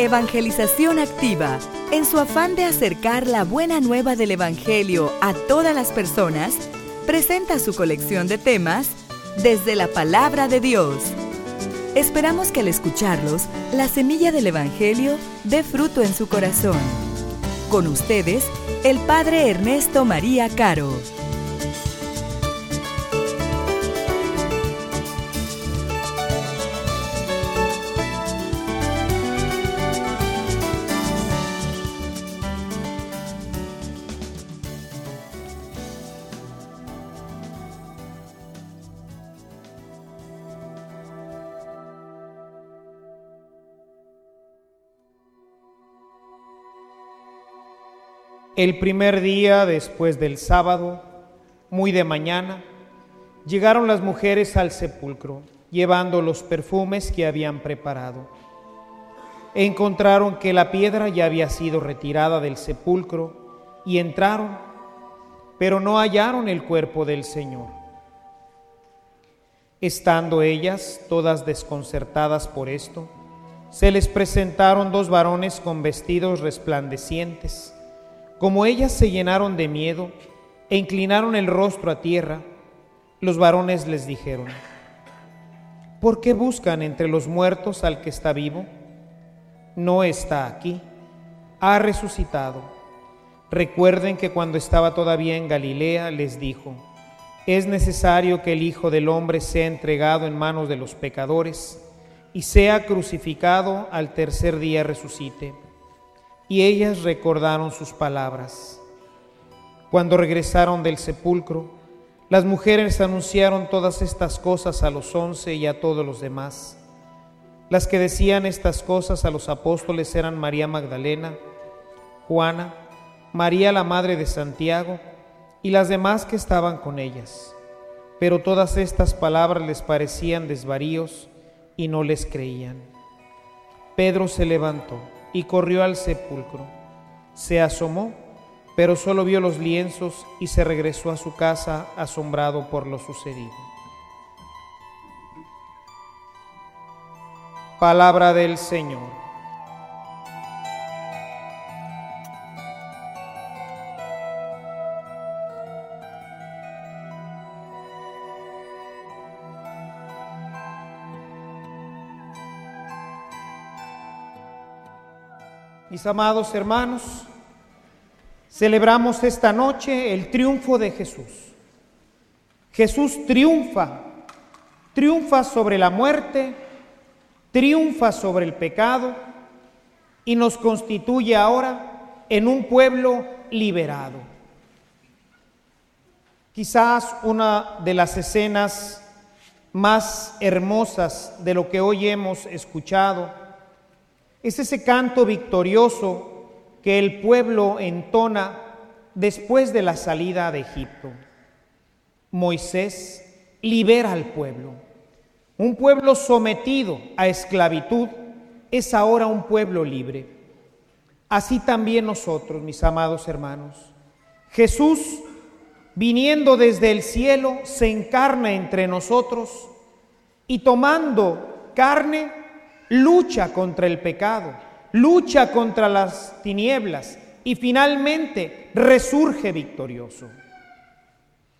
Evangelización Activa, en su afán de acercar la buena nueva del Evangelio a todas las personas, presenta su colección de temas desde la palabra de Dios. Esperamos que al escucharlos, la semilla del Evangelio dé fruto en su corazón. Con ustedes, el Padre Ernesto María Caro. El primer día después del sábado, muy de mañana, llegaron las mujeres al sepulcro, llevando los perfumes que habían preparado. Encontraron que la piedra ya había sido retirada del sepulcro y entraron, pero no hallaron el cuerpo del Señor. Estando ellas todas desconcertadas por esto, se les presentaron dos varones con vestidos resplandecientes como ellas se llenaron de miedo e inclinaron el rostro a tierra, los varones les dijeron, ¿por qué buscan entre los muertos al que está vivo? No está aquí, ha resucitado. Recuerden que cuando estaba todavía en Galilea les dijo, es necesario que el Hijo del Hombre sea entregado en manos de los pecadores y sea crucificado al tercer día resucite y ellas recordaron sus palabras. Cuando regresaron del sepulcro, las mujeres anunciaron todas estas cosas a los once y a todos los demás. Las que decían estas cosas a los apóstoles eran María Magdalena, Juana, María la Madre de Santiago y las demás que estaban con ellas. Pero todas estas palabras les parecían desvaríos y no les creían. Pedro se levantó y corrió al sepulcro. Se asomó, pero solo vio los lienzos y se regresó a su casa asombrado por lo sucedido. Palabra del Señor. Mis amados hermanos, celebramos esta noche el triunfo de Jesús. Jesús triunfa, triunfa sobre la muerte, triunfa sobre el pecado y nos constituye ahora en un pueblo liberado. Quizás una de las escenas más hermosas de lo que hoy hemos escuchado es ese canto victorioso que el pueblo entona después de la salida de Egipto. Moisés libera al pueblo. Un pueblo sometido a esclavitud es ahora un pueblo libre. Así también nosotros, mis amados hermanos. Jesús, viniendo desde el cielo, se encarna entre nosotros y tomando carne, lucha contra el pecado, lucha contra las tinieblas y finalmente resurge victorioso.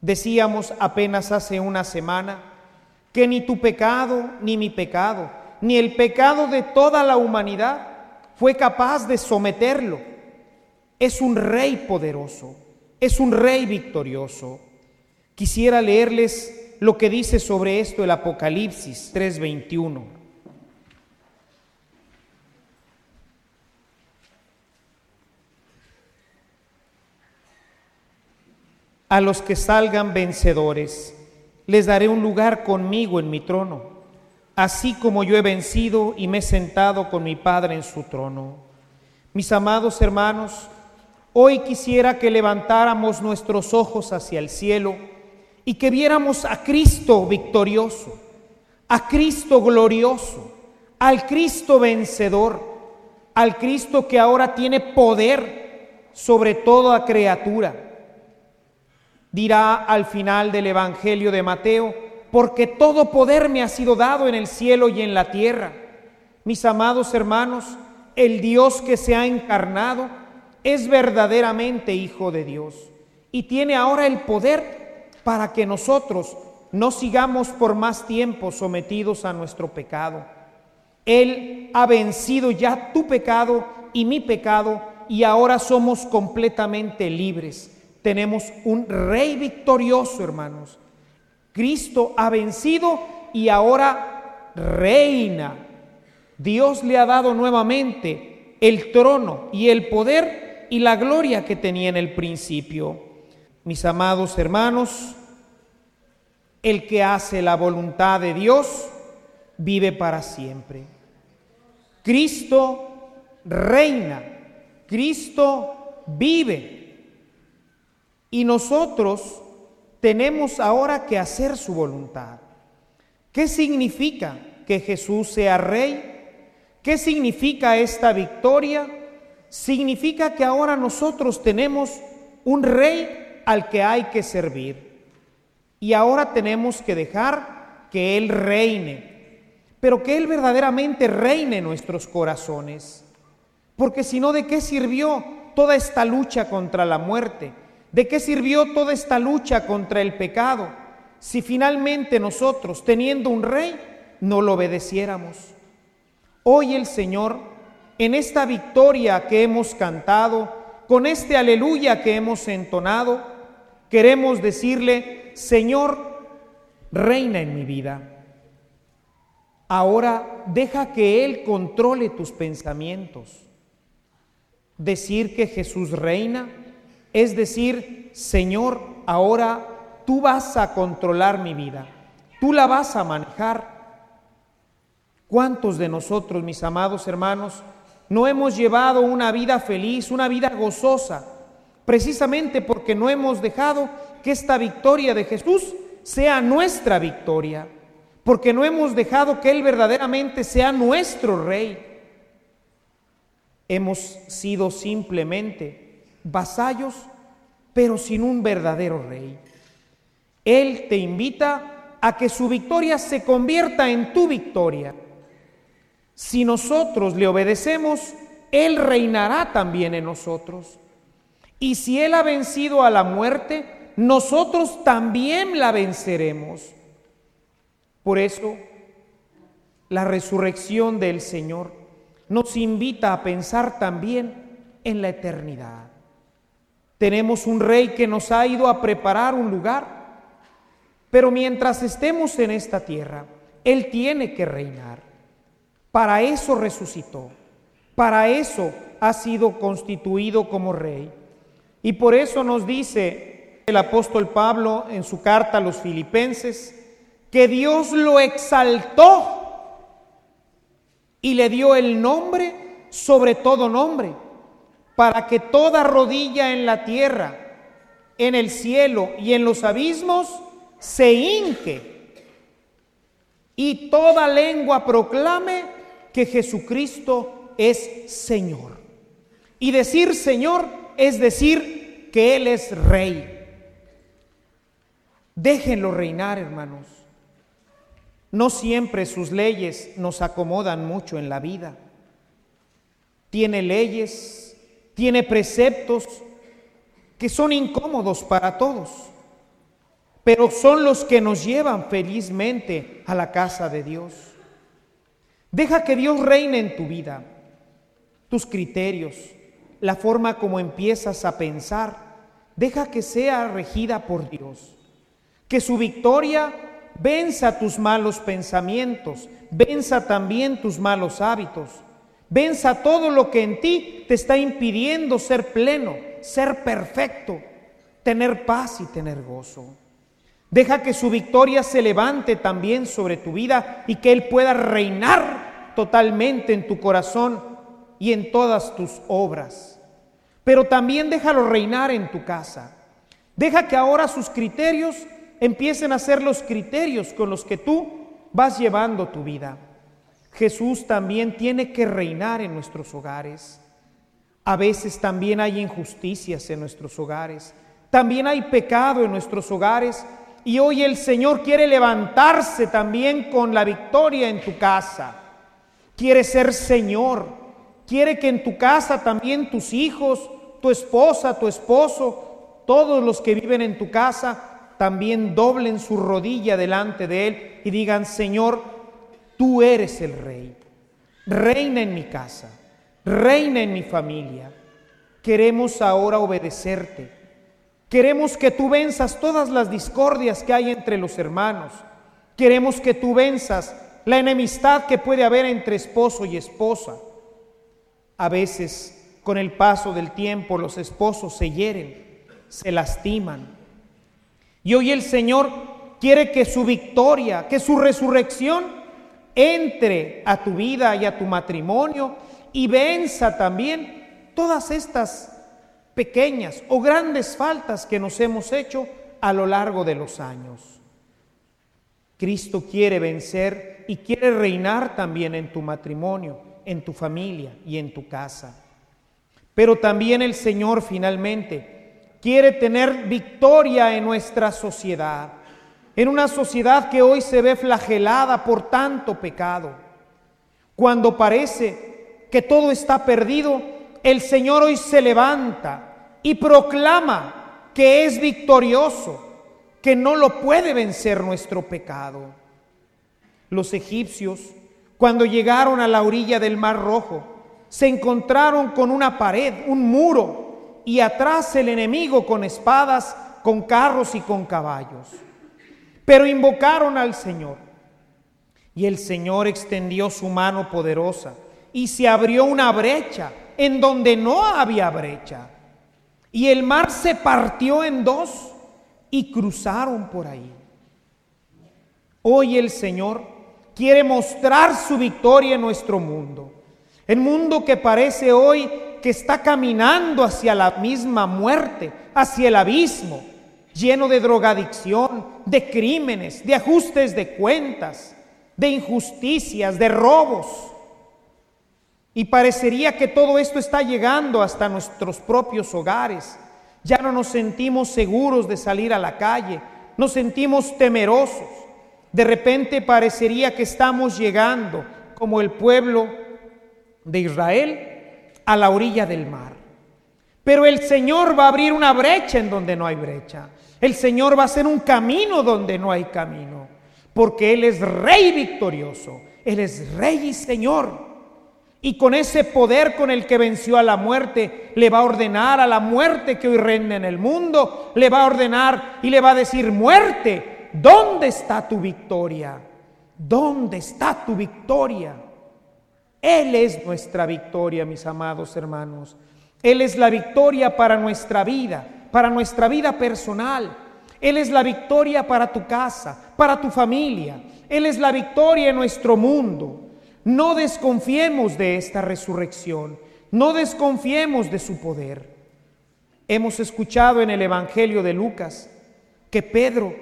Decíamos apenas hace una semana que ni tu pecado, ni mi pecado, ni el pecado de toda la humanidad fue capaz de someterlo. Es un rey poderoso, es un rey victorioso. Quisiera leerles lo que dice sobre esto el Apocalipsis 3:21. A los que salgan vencedores, les daré un lugar conmigo en mi trono, así como yo he vencido y me he sentado con mi Padre en su trono. Mis amados hermanos, hoy quisiera que levantáramos nuestros ojos hacia el cielo y que viéramos a Cristo victorioso, a Cristo glorioso, al Cristo vencedor, al Cristo que ahora tiene poder sobre toda criatura dirá al final del Evangelio de Mateo, porque todo poder me ha sido dado en el cielo y en la tierra. Mis amados hermanos, el Dios que se ha encarnado, es verdaderamente Hijo de Dios y tiene ahora el poder para que nosotros no sigamos por más tiempo sometidos a nuestro pecado. Él ha vencido ya tu pecado y mi pecado y ahora somos completamente libres. Tenemos un rey victorioso, hermanos. Cristo ha vencido y ahora reina. Dios le ha dado nuevamente el trono y el poder y la gloria que tenía en el principio. Mis amados hermanos, el que hace la voluntad de Dios vive para siempre. Cristo reina, Cristo vive. Y nosotros tenemos ahora que hacer su voluntad. ¿Qué significa que Jesús sea rey? ¿Qué significa esta victoria? Significa que ahora nosotros tenemos un rey al que hay que servir. Y ahora tenemos que dejar que Él reine, pero que Él verdaderamente reine en nuestros corazones. Porque si no, ¿de qué sirvió toda esta lucha contra la muerte? ¿De qué sirvió toda esta lucha contra el pecado si finalmente nosotros, teniendo un rey, no lo obedeciéramos? Hoy el Señor, en esta victoria que hemos cantado, con este aleluya que hemos entonado, queremos decirle, Señor, reina en mi vida. Ahora deja que Él controle tus pensamientos. Decir que Jesús reina es decir, Señor, ahora tú vas a controlar mi vida, tú la vas a manejar. ¿Cuántos de nosotros, mis amados hermanos, no hemos llevado una vida feliz, una vida gozosa, precisamente porque no hemos dejado que esta victoria de Jesús sea nuestra victoria, porque no hemos dejado que Él verdaderamente sea nuestro Rey. Hemos sido simplemente vasallos, pero sin un verdadero rey. Él te invita a que su victoria se convierta en tu victoria. Si nosotros le obedecemos, Él reinará también en nosotros. Y si Él ha vencido a la muerte, nosotros también la venceremos. Por eso, la resurrección del Señor nos invita a pensar también en la eternidad. Tenemos un rey que nos ha ido a preparar un lugar, pero mientras estemos en esta tierra, Él tiene que reinar. Para eso resucitó, para eso ha sido constituido como rey. Y por eso nos dice el apóstol Pablo en su carta a los filipenses, que Dios lo exaltó y le dio el nombre sobre todo nombre, para que toda rodilla en la tierra, en el cielo y en los abismos se hinque y toda lengua proclame que Jesucristo es Señor. Y decir Señor es decir que Él es Rey. Déjenlo reinar, hermanos. No siempre sus leyes nos acomodan mucho en la vida. Tiene leyes, tiene preceptos que son incómodos para todos, pero son los que nos llevan felizmente a la casa de Dios. Deja que Dios reine en tu vida, tus criterios, la forma como empiezas a pensar, deja que sea regida por Dios. Que su victoria venza tus malos pensamientos, venza también tus malos hábitos, venza todo lo que en ti te está impidiendo ser pleno, ser perfecto, tener paz y tener gozo. Deja que su victoria se levante también sobre tu vida y que Él pueda reinar totalmente en tu corazón y en todas tus obras. Pero también déjalo reinar en tu casa. Deja que ahora sus criterios empiecen a ser los criterios con los que tú vas llevando tu vida. Jesús también tiene que reinar en nuestros hogares. A veces también hay injusticias en nuestros hogares. También hay pecado en nuestros hogares. Y hoy el Señor quiere levantarse también con la victoria en tu casa. Quiere ser Señor. quiere que en tu casa también tus hijos, tu esposa, tu esposo, todos los que viven en tu casa, también doblen su rodilla delante de Él y digan, Señor, tú eres el rey. Reina en mi casa, reina en mi familia. Queremos ahora obedecerte. Queremos que tú venzas todas las discordias que hay entre los hermanos. Queremos que tú venzas la enemistad que puede haber entre esposo y esposa. A veces, con el paso del tiempo, los esposos se hieren, se lastiman. Y hoy el Señor quiere que su victoria, que su resurrección entre a tu vida y a tu matrimonio y venza también todas estas pequeñas o grandes faltas que nos hemos hecho a lo largo de los años. Cristo quiere vencer y quiere reinar también en tu matrimonio, en tu familia y en tu casa. Pero también el Señor finalmente quiere tener victoria en nuestra sociedad, en una sociedad que hoy se ve flagelada por tanto pecado. Cuando parece que todo está perdido, el Señor hoy se levanta y proclama que es victorioso, que no lo puede vencer nuestro pecado. Los egipcios, cuando llegaron a la orilla del Mar Rojo, se encontraron con una pared, un muro, y atrás el enemigo con espadas, con carros y con caballos. Pero invocaron al Señor. Y el Señor extendió su mano poderosa y se abrió una brecha en donde no había brecha. Y el mar se partió en dos y cruzaron por ahí. Hoy el Señor quiere mostrar su victoria en nuestro mundo. El mundo que parece hoy que está caminando hacia la misma muerte, hacia el abismo, lleno de drogadicción, de crímenes, de ajustes de cuentas, de injusticias, de robos. Y parecería que todo esto está llegando hasta nuestros propios hogares. Ya no nos sentimos seguros de salir a la calle, nos sentimos temerosos. De repente parecería que estamos llegando, como el pueblo de Israel, a la orilla del mar. Pero el Señor va a abrir una brecha en donde no hay brecha. El Señor va a hacer un camino donde no hay camino. Porque Él es Rey victorioso. Él es Rey y Señor. Y con ese poder con el que venció a la muerte, le va a ordenar a la muerte que hoy reina en el mundo, le va a ordenar y le va a decir, muerte, ¿dónde está tu victoria? ¿Dónde está tu victoria? Él es nuestra victoria, mis amados hermanos. Él es la victoria para nuestra vida, para nuestra vida personal. Él es la victoria para tu casa, para tu familia. Él es la victoria en nuestro mundo. No desconfiemos de esta resurrección, no desconfiemos de su poder. Hemos escuchado en el Evangelio de Lucas que Pedro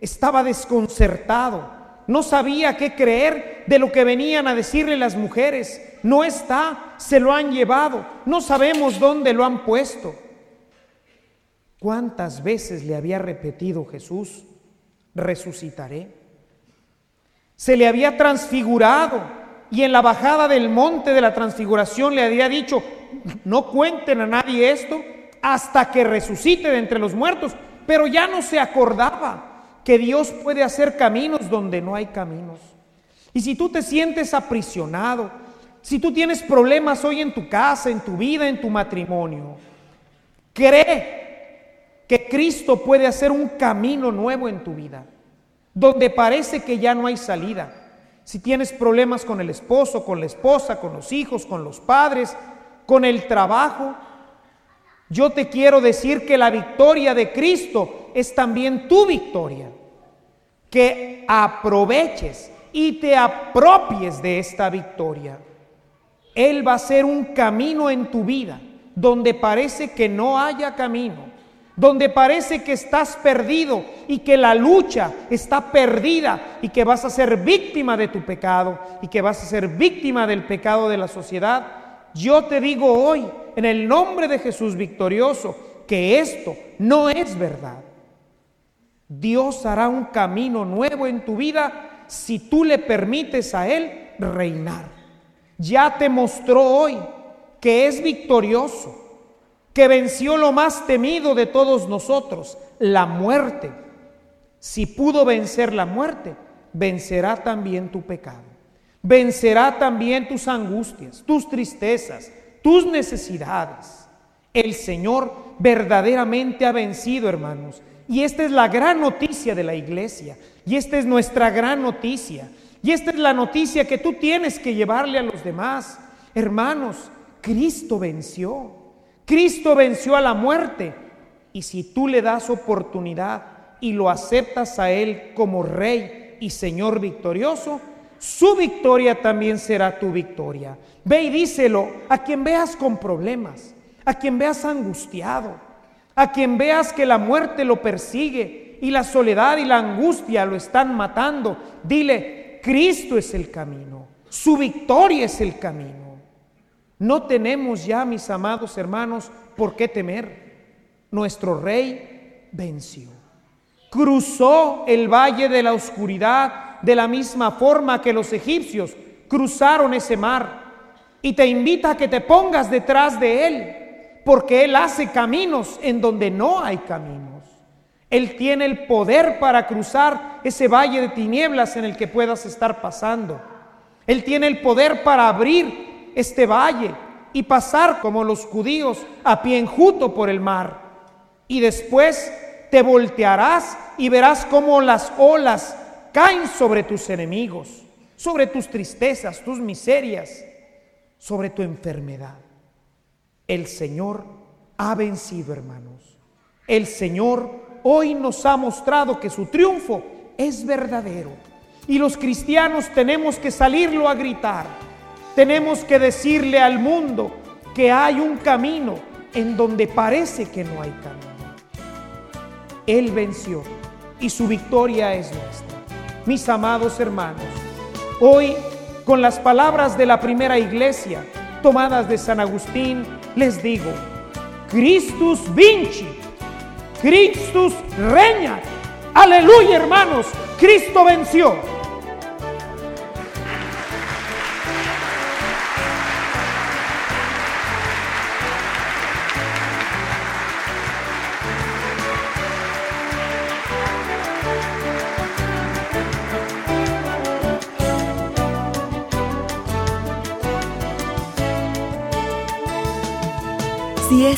estaba desconcertado, no sabía qué creer de lo que venían a decirle las mujeres. No está, se lo han llevado, no sabemos dónde lo han puesto. ¿Cuántas veces le había repetido Jesús, resucitaré? Se le había transfigurado y en la bajada del monte de la transfiguración le había dicho, no cuenten a nadie esto hasta que resucite de entre los muertos, pero ya no se acordaba que Dios puede hacer caminos donde no hay caminos. Y si tú te sientes aprisionado, si tú tienes problemas hoy en tu casa, en tu vida, en tu matrimonio, cree que Cristo puede hacer un camino nuevo en tu vida, donde parece que ya no hay salida si tienes problemas con el esposo, con la esposa, con los hijos, con los padres, con el trabajo, yo te quiero decir que la victoria de Cristo es también tu victoria. Que aproveches y te apropies de esta victoria. Él va a ser un camino en tu vida donde parece que no haya camino donde parece que estás perdido y que la lucha está perdida y que vas a ser víctima de tu pecado y que vas a ser víctima del pecado de la sociedad, yo te digo hoy, en el nombre de Jesús victorioso, que esto no es verdad. Dios hará un camino nuevo en tu vida si tú le permites a Él reinar. ya te mostró hoy que es victorioso, que venció lo más temido de todos nosotros, la muerte. Si pudo vencer la muerte, vencerá también tu pecado. Vencerá también tus angustias, tus tristezas, tus necesidades. El Señor verdaderamente ha vencido, hermanos. Y esta es la gran noticia de la iglesia. Y esta es nuestra gran noticia. Y esta es la noticia que tú tienes que llevarle a los demás. Hermanos, Cristo venció. Cristo venció a la muerte. Y si tú le das oportunidad y lo aceptas a Él como Rey y Señor victorioso, su victoria también será tu victoria. Ve y díselo a quien veas con problemas, a quien veas angustiado, a quien veas que la muerte lo persigue y la soledad y la angustia lo están matando. Dile, Cristo es el camino, su victoria es el camino. No tenemos ya, mis amados hermanos, por qué temer. Nuestro rey venció. Cruzó el valle de la oscuridad de la misma forma que los egipcios cruzaron ese mar. Y te invita a que te pongas detrás de Él, porque Él hace caminos en donde no hay caminos. Él tiene el poder para cruzar ese valle de tinieblas en el que puedas estar pasando. Él tiene el poder para abrir este valle y pasar como los judíos a pie enjuto por el mar. Y después te voltearás y verás cómo las olas caen sobre tus enemigos, sobre tus tristezas, tus miserias, sobre tu enfermedad. El Señor ha vencido, hermanos. El Señor hoy nos ha mostrado que su triunfo es verdadero. Y los cristianos tenemos que salirlo a gritar. Tenemos que decirle al mundo que hay un camino en donde parece que no hay camino. Él venció y su victoria es nuestra mis amados hermanos, hoy con las palabras de la primera iglesia tomadas de San Agustín, les digo, Christus vinci, Christus reña. Aleluya hermanos, Cristo venció.